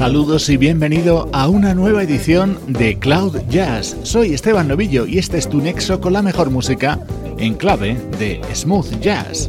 Saludos y bienvenido a una nueva edición de Cloud Jazz. Soy Esteban Novillo y este es tu nexo con la mejor música en clave de smooth jazz.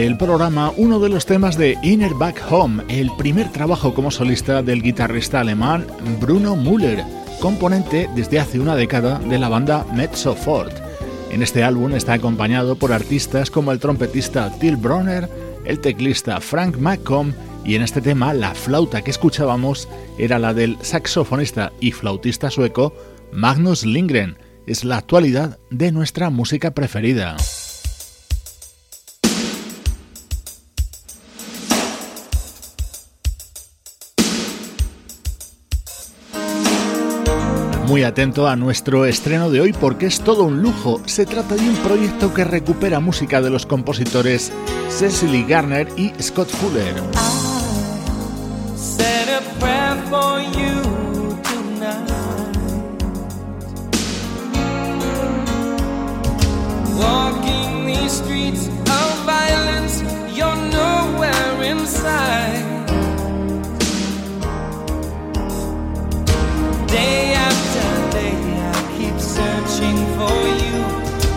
El programa uno de los temas de Inner Back Home, el primer trabajo como solista del guitarrista alemán Bruno Müller, componente desde hace una década de la banda Mezzo Fort. En este álbum está acompañado por artistas como el trompetista Till Bronner, el teclista Frank McComb y en este tema la flauta que escuchábamos era la del saxofonista y flautista sueco Magnus Lindgren. Es la actualidad de nuestra música preferida. Muy atento a nuestro estreno de hoy porque es todo un lujo. Se trata de un proyecto que recupera música de los compositores Cecily Garner y Scott Fuller.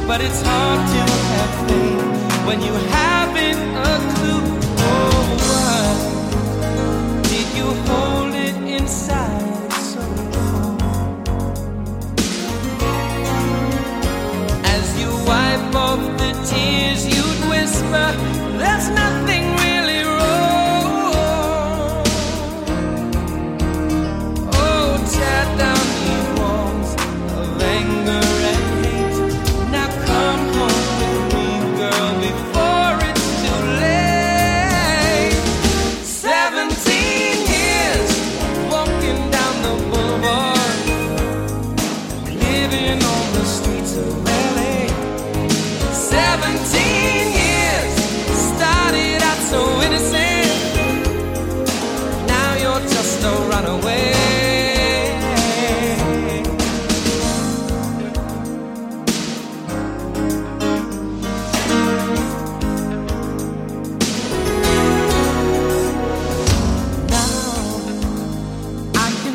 But it's hard to have faith when you haven't a clue. Oh, why did you hold it inside so long? As you wipe off the tears, you'd whisper, There's nothing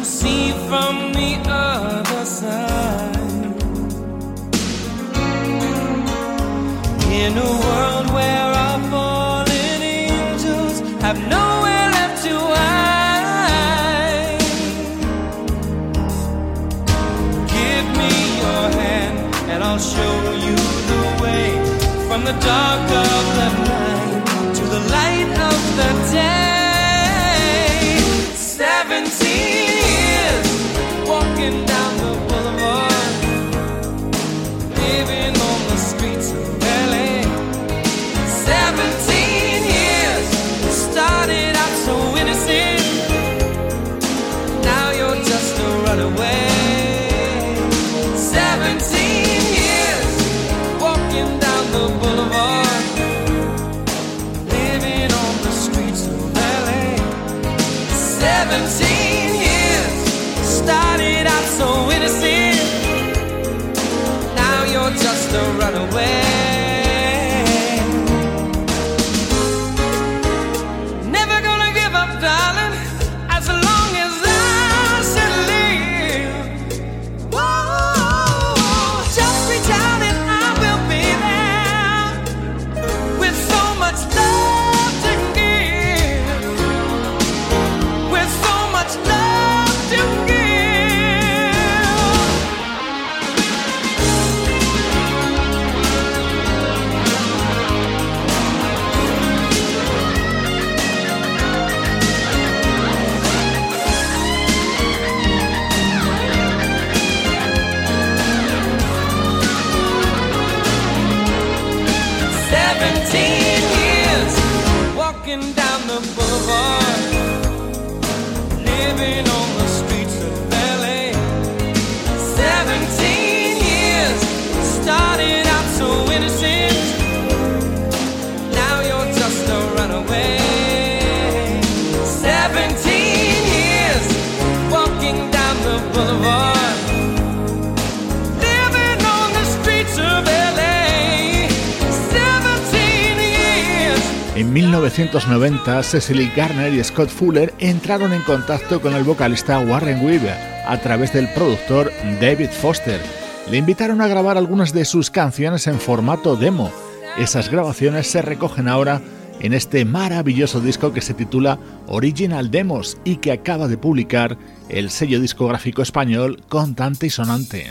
see from the other side. In a world where our fallen angels have nowhere left to hide. Give me your hand and I'll show you the way from the dark of the 16 years walking down the boulevard. En 1990, Cecily Garner y Scott Fuller entraron en contacto con el vocalista Warren Weaver a través del productor David Foster. Le invitaron a grabar algunas de sus canciones en formato demo. Esas grabaciones se recogen ahora en este maravilloso disco que se titula Original Demos y que acaba de publicar el sello discográfico español Contante y Sonante.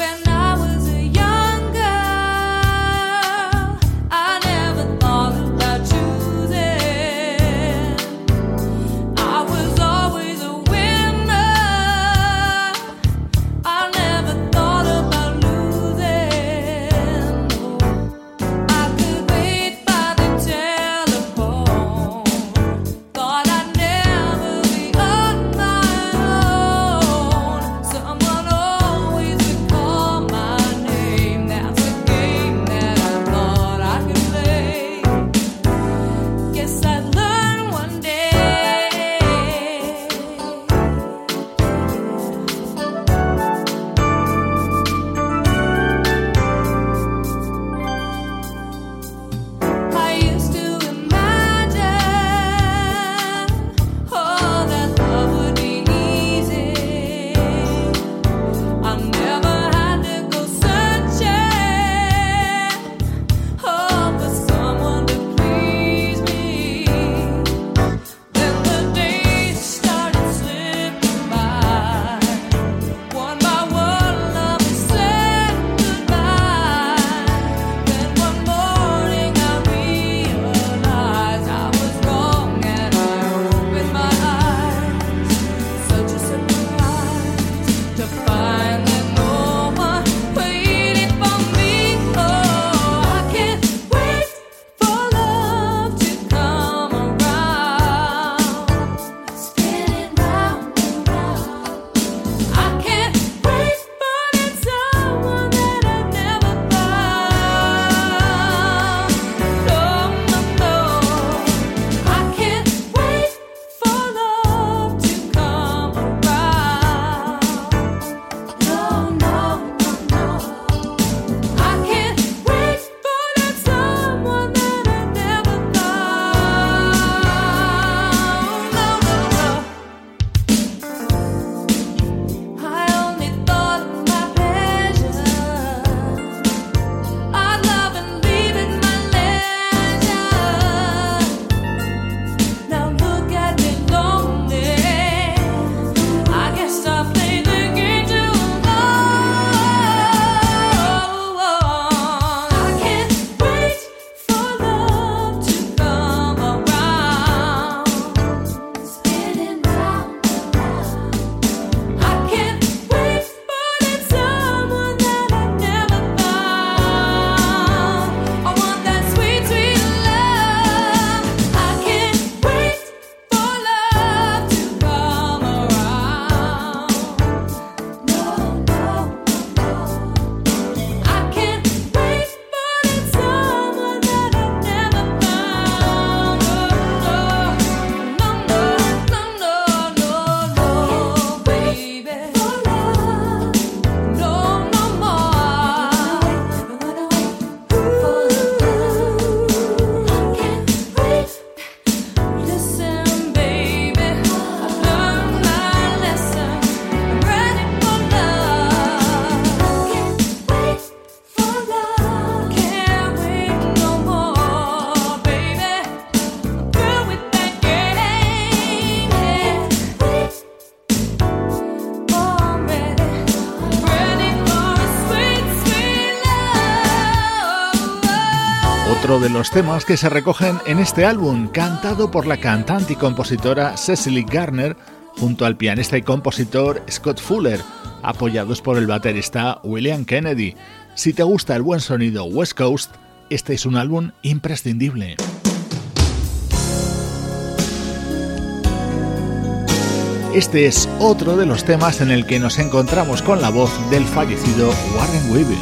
De los temas que se recogen en este álbum, cantado por la cantante y compositora Cecily Garner junto al pianista y compositor Scott Fuller, apoyados por el baterista William Kennedy. Si te gusta el buen sonido West Coast, este es un álbum imprescindible. Este es otro de los temas en el que nos encontramos con la voz del fallecido Warren Weaver.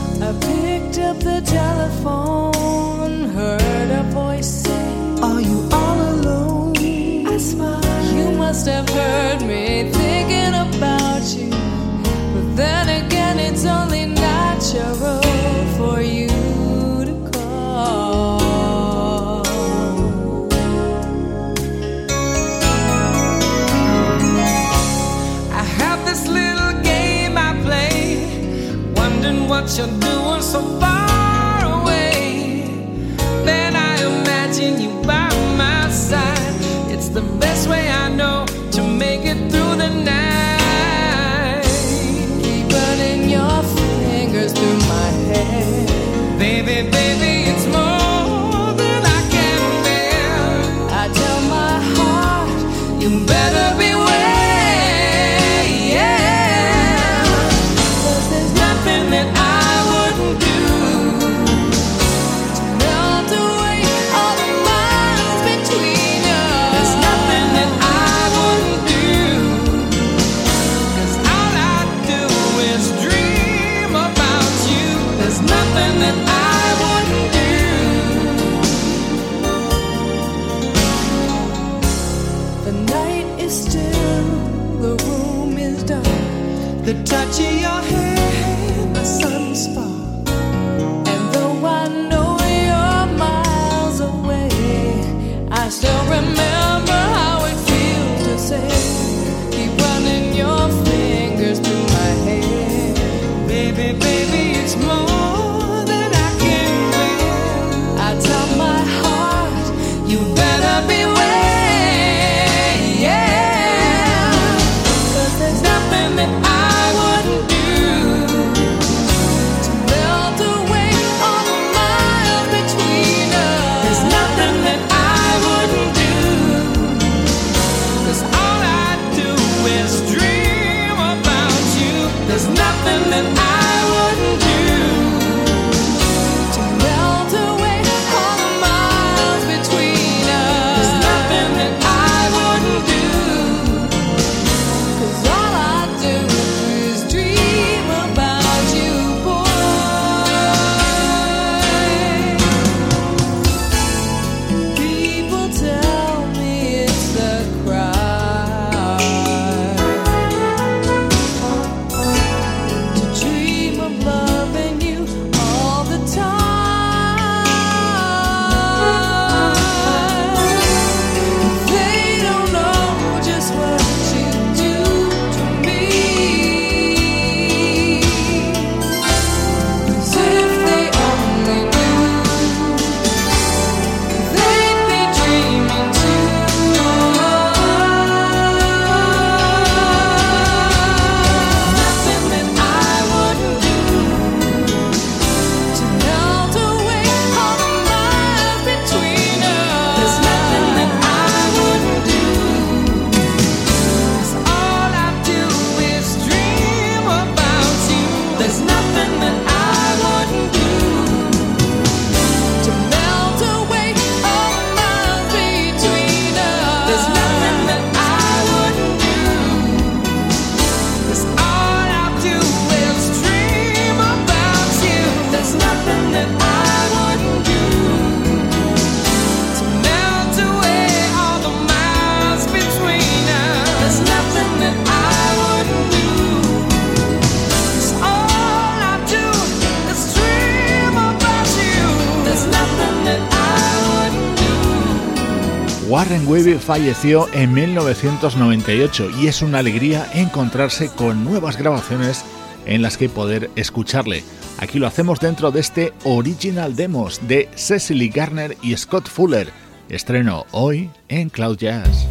Warren Wavy falleció en 1998 y es una alegría encontrarse con nuevas grabaciones en las que poder escucharle. Aquí lo hacemos dentro de este Original Demos de Cecily Garner y Scott Fuller. Estreno hoy en Cloud Jazz.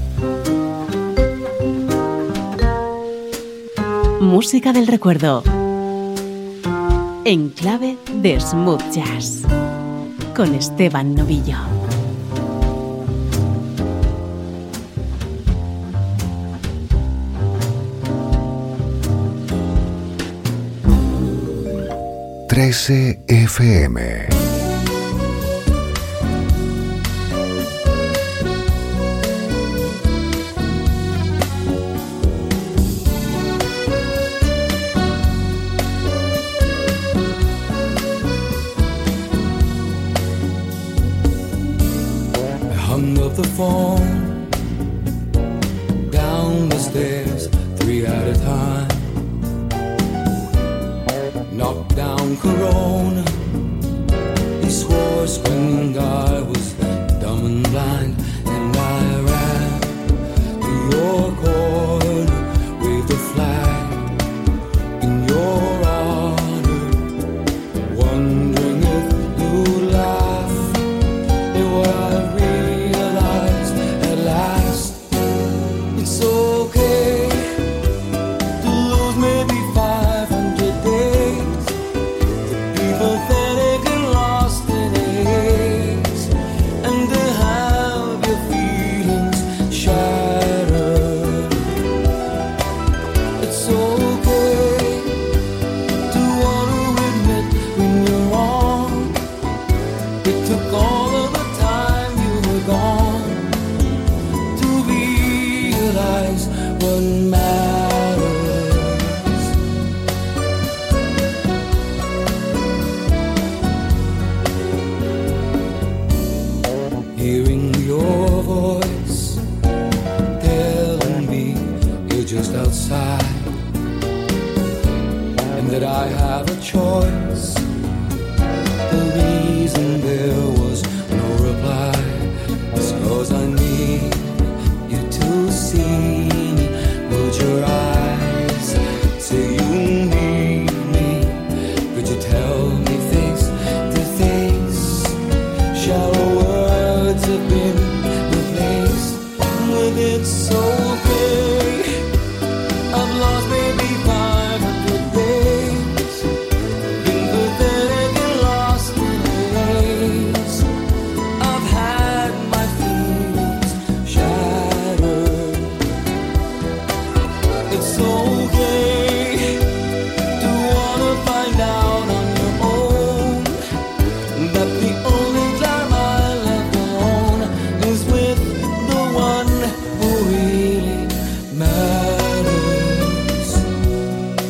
Música del recuerdo. En clave de smooth jazz. Con Esteban Novillo. 13 FM.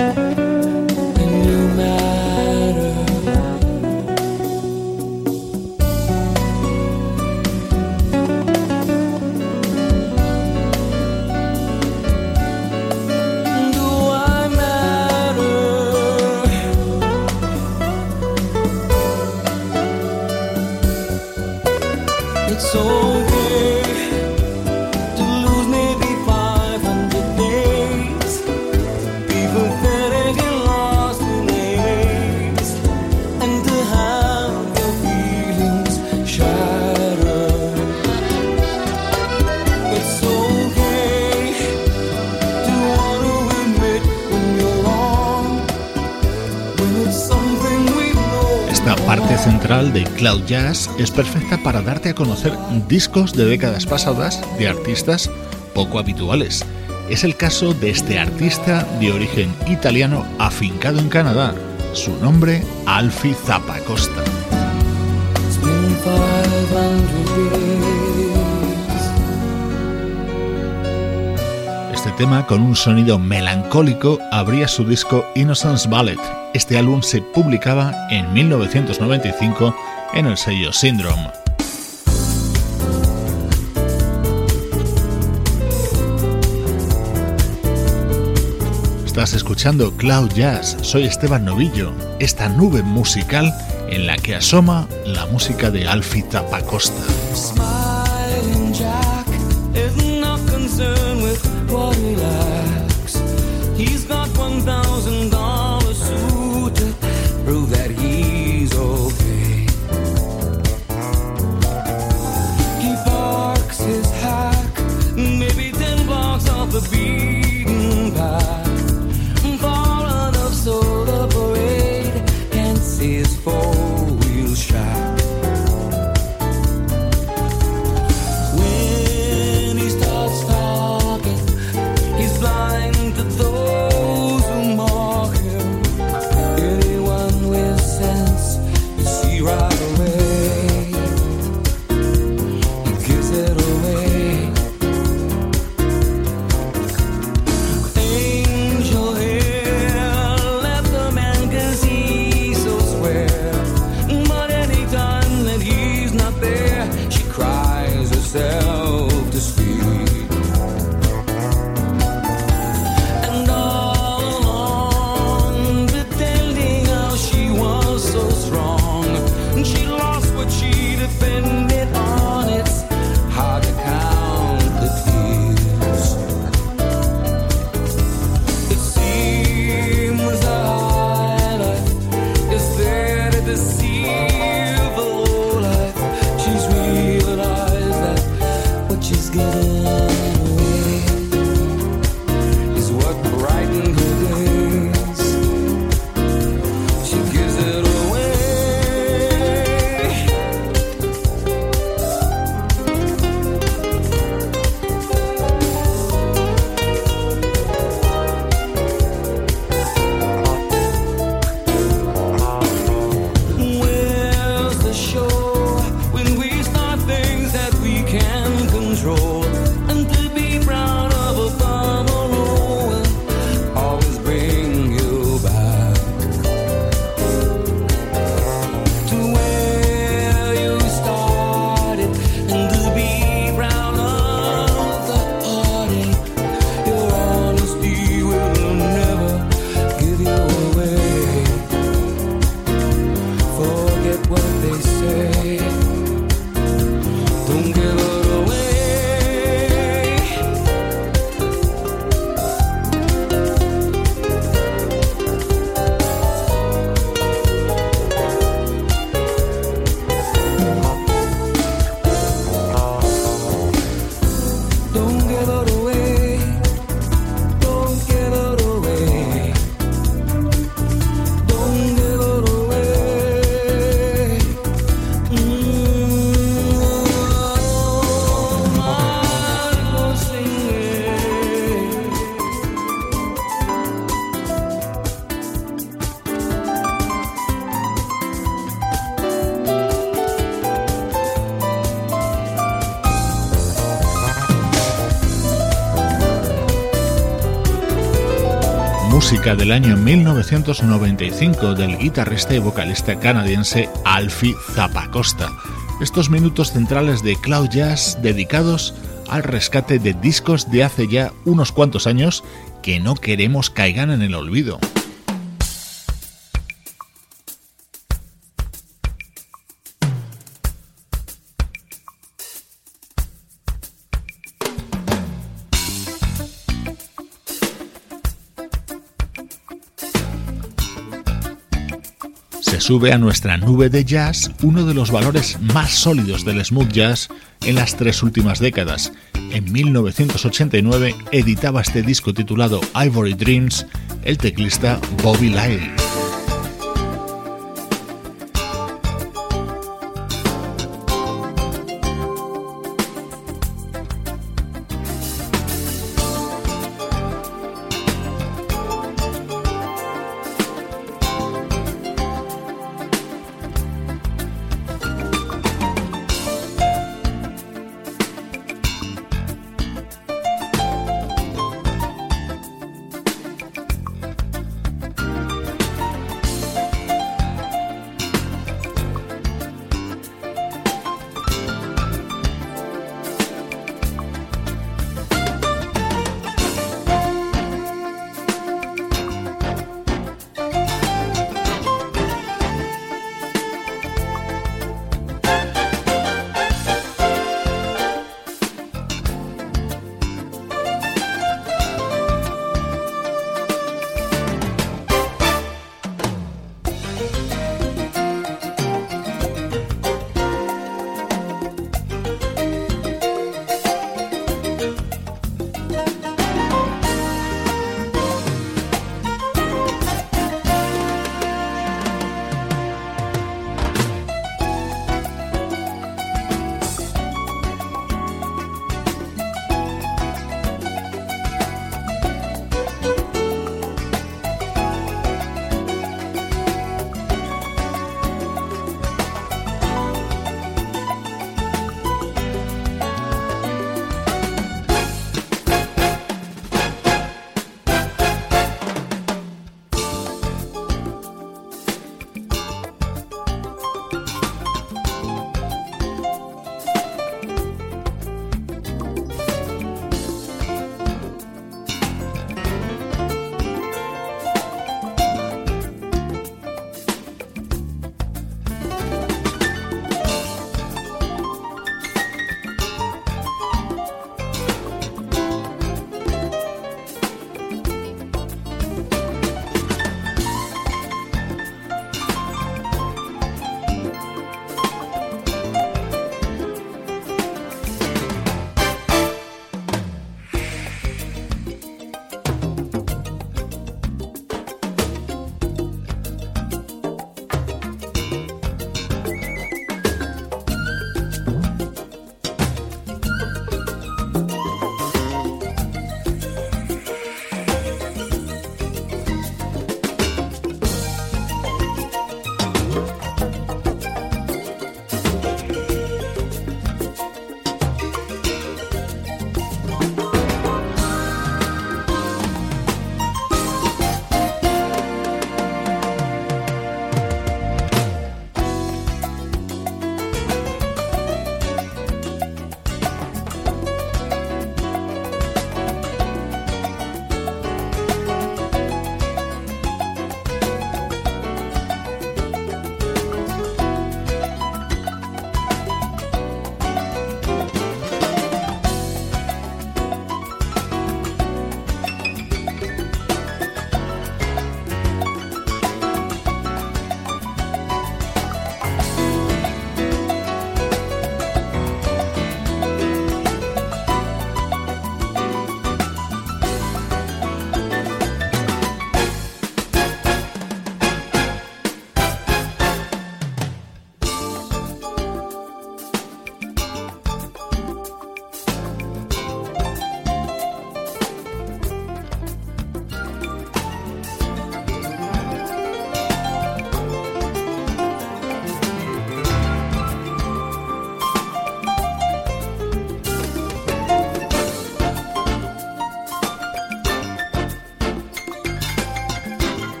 De Cloud Jazz es perfecta para darte a conocer discos de décadas pasadas de artistas poco habituales. Es el caso de este artista de origen italiano afincado en Canadá. Su nombre, Alfie Zappacosta. Este tema, con un sonido melancólico, abría su disco Innocence Ballet este álbum se publicaba en 1995 en el sello Syndrome. Estás escuchando Cloud Jazz, soy Esteban Novillo, esta nube musical en la que asoma la música de Alfie Tapacosta. Del año 1995 del guitarrista y vocalista canadiense Alfie Zapacosta. Estos minutos centrales de Cloud Jazz dedicados al rescate de discos de hace ya unos cuantos años que no queremos caigan en el olvido. Sube a nuestra nube de jazz uno de los valores más sólidos del smooth jazz en las tres últimas décadas. En 1989 editaba este disco titulado Ivory Dreams el teclista Bobby Lyle.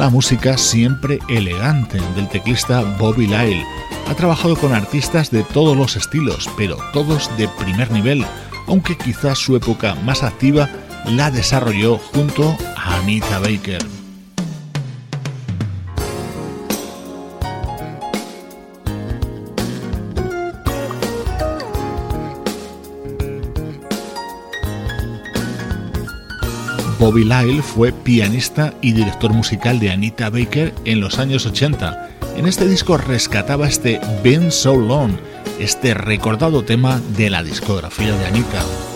La música siempre elegante del teclista Bobby Lyle. Ha trabajado con artistas de todos los estilos, pero todos de primer nivel, aunque quizás su época más activa la desarrolló junto a Anita Baker. Bobby Lyle fue pianista y director musical de Anita Baker en los años 80. En este disco rescataba este Been So Long, este recordado tema de la discografía de Anita.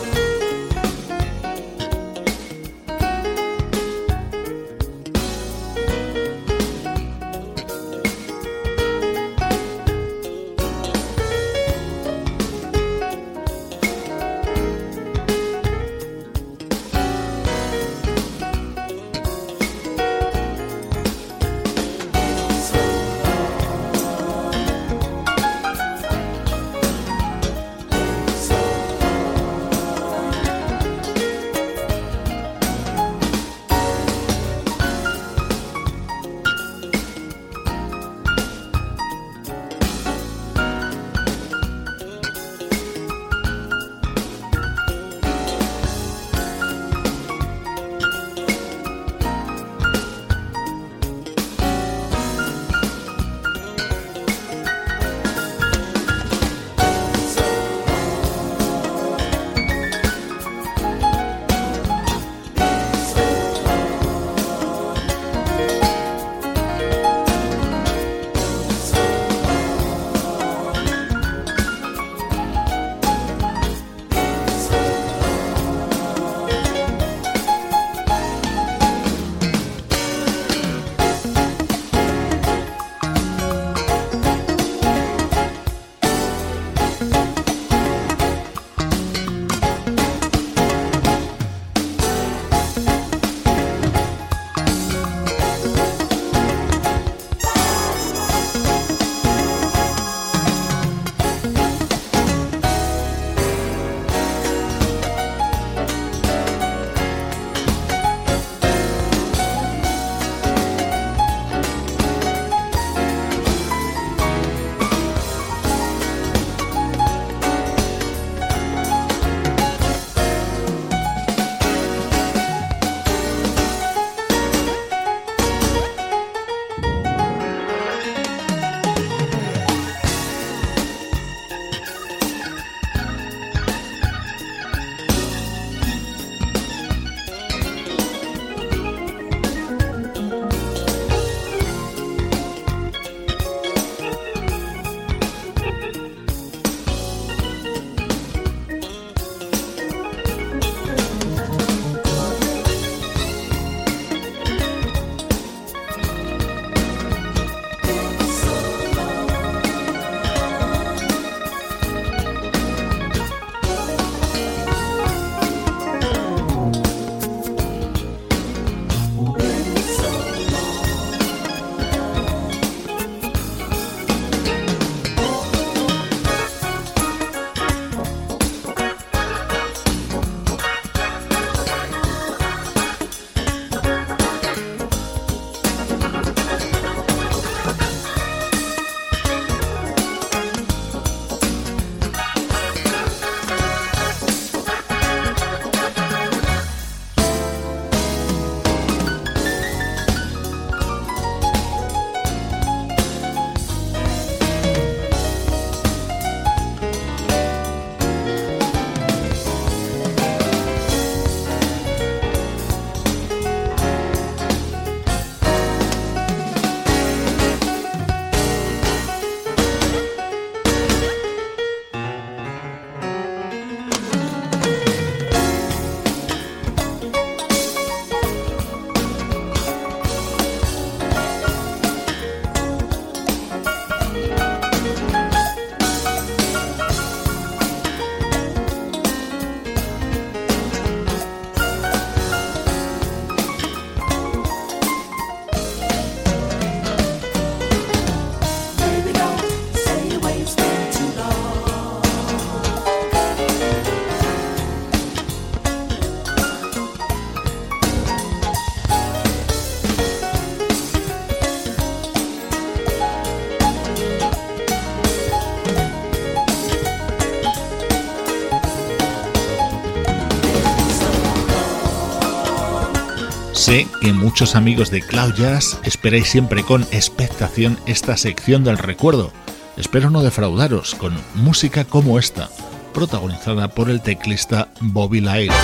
Que muchos amigos de Cloud Jazz esperáis siempre con expectación esta sección del recuerdo. Espero no defraudaros con música como esta, protagonizada por el teclista Bobby Lyle.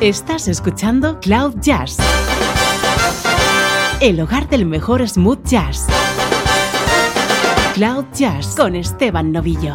Estás escuchando Cloud Jazz, el hogar del mejor smooth jazz. Cloud Jazz con Esteban Novillo.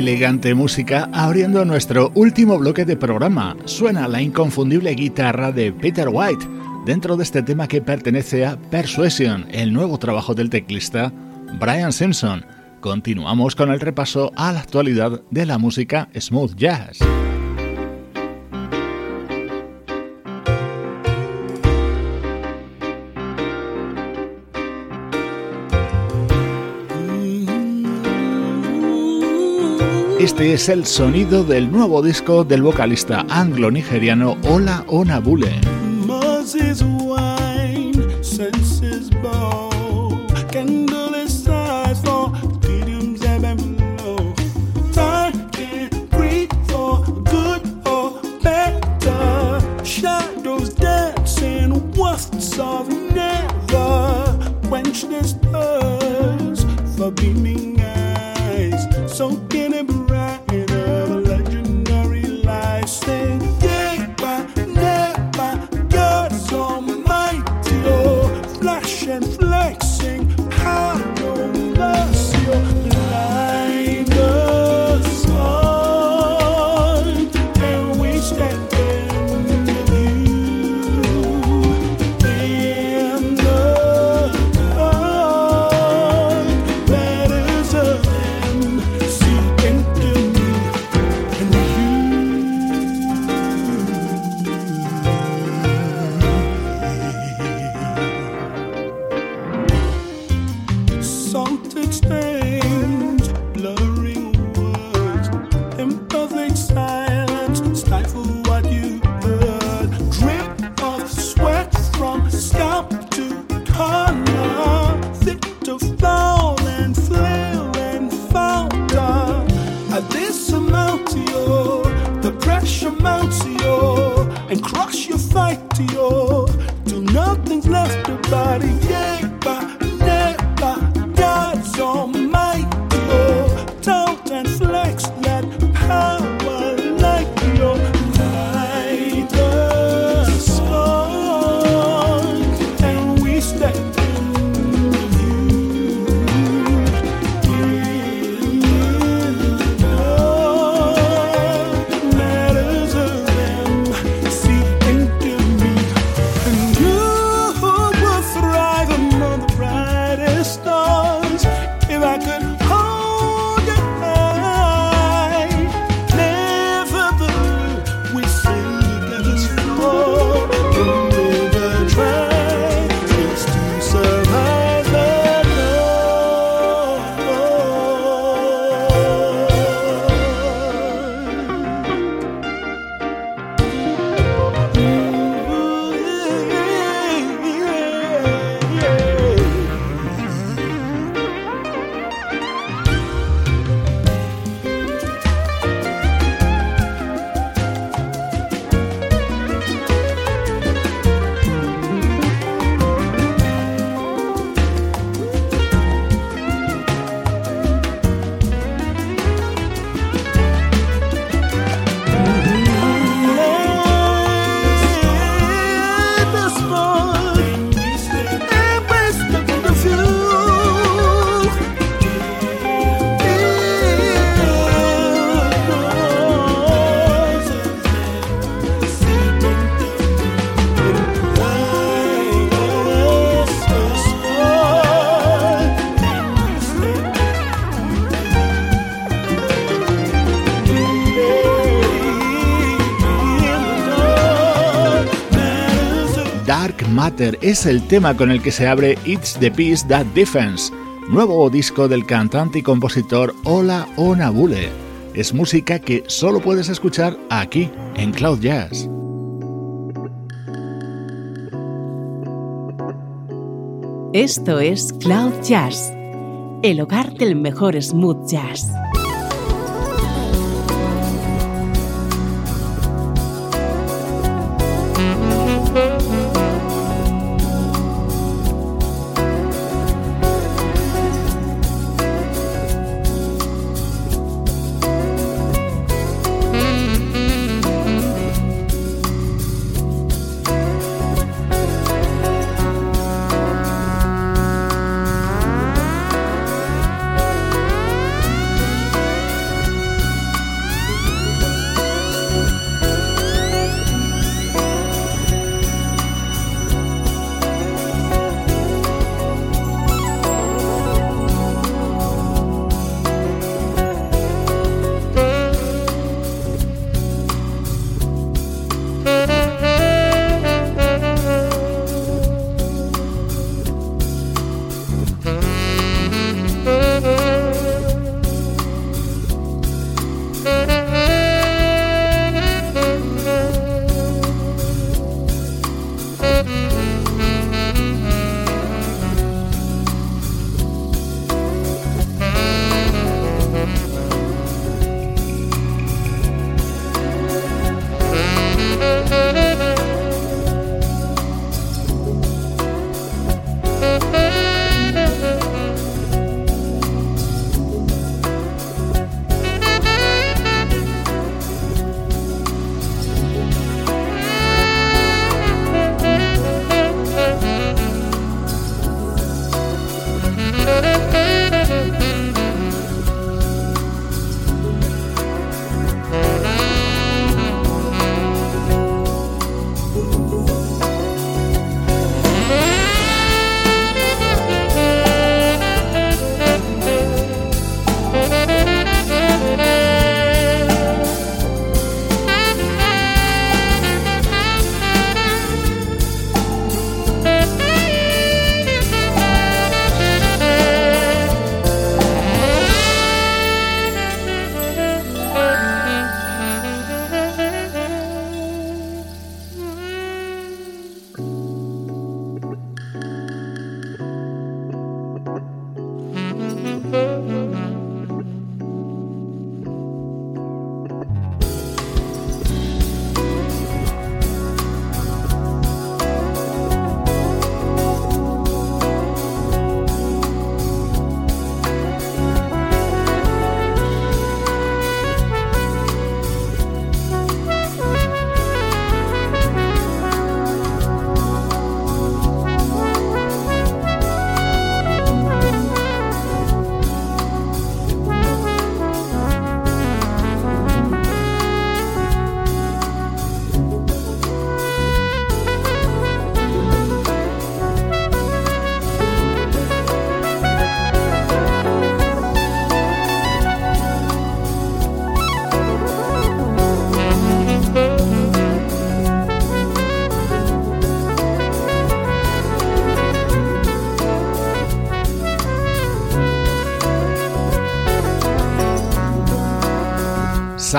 Elegante música abriendo nuestro último bloque de programa. Suena la inconfundible guitarra de Peter White, dentro de este tema que pertenece a Persuasion, el nuevo trabajo del teclista Brian Simpson. Continuamos con el repaso a la actualidad de la música smooth jazz. Este es el sonido del nuevo disco del vocalista anglo-nigeriano Ola Onabule. Es el tema con el que se abre It's the Peace That Defense, nuevo disco del cantante y compositor Ola Onabule. Es música que solo puedes escuchar aquí, en Cloud Jazz. Esto es Cloud Jazz, el hogar del mejor smooth jazz.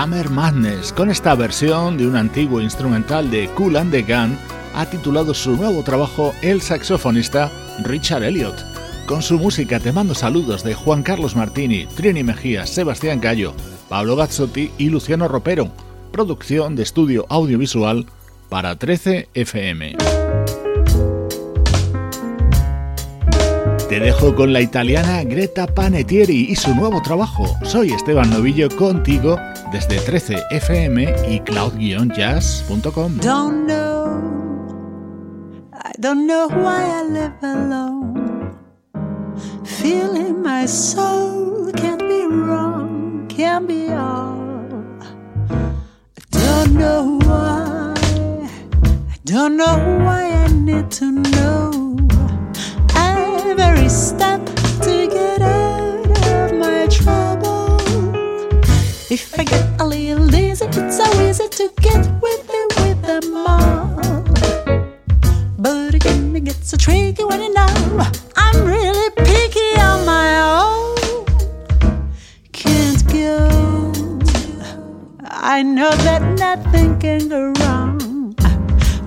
Summer Madness. Con esta versión de un antiguo instrumental de Cool and the Gun, ha titulado su nuevo trabajo el saxofonista Richard Elliot. Con su música te mando saludos de Juan Carlos Martini, Trini Mejía, Sebastián Gallo, Pablo Gazzotti y Luciano Ropero. Producción de estudio audiovisual para 13 FM. Te dejo con la italiana Greta Panettieri y su nuevo trabajo. Soy Esteban Novillo contigo desde FM y cloud-jazz.com. Don't know, I don't know why I live alone. Feeling my soul can't be wrong, can't be all. I don't know why, I don't know why I need to know. Every step. If I get a little dizzy, it's so easy to get with me with them all. But again, it gets so tricky when you know I'm really picky on my own. Can't go. I know that nothing can go wrong.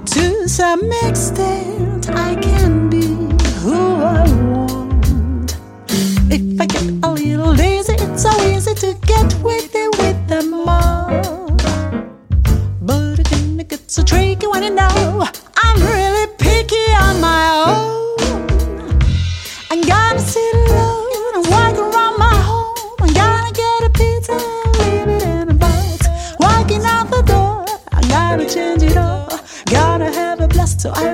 To some extent. wanna know. I'm really picky on my own. I gotta sit alone and walk around my home. I gotta get a pizza and leave it in a box. Walking out the door, I gotta change it all. Gotta have a blast so I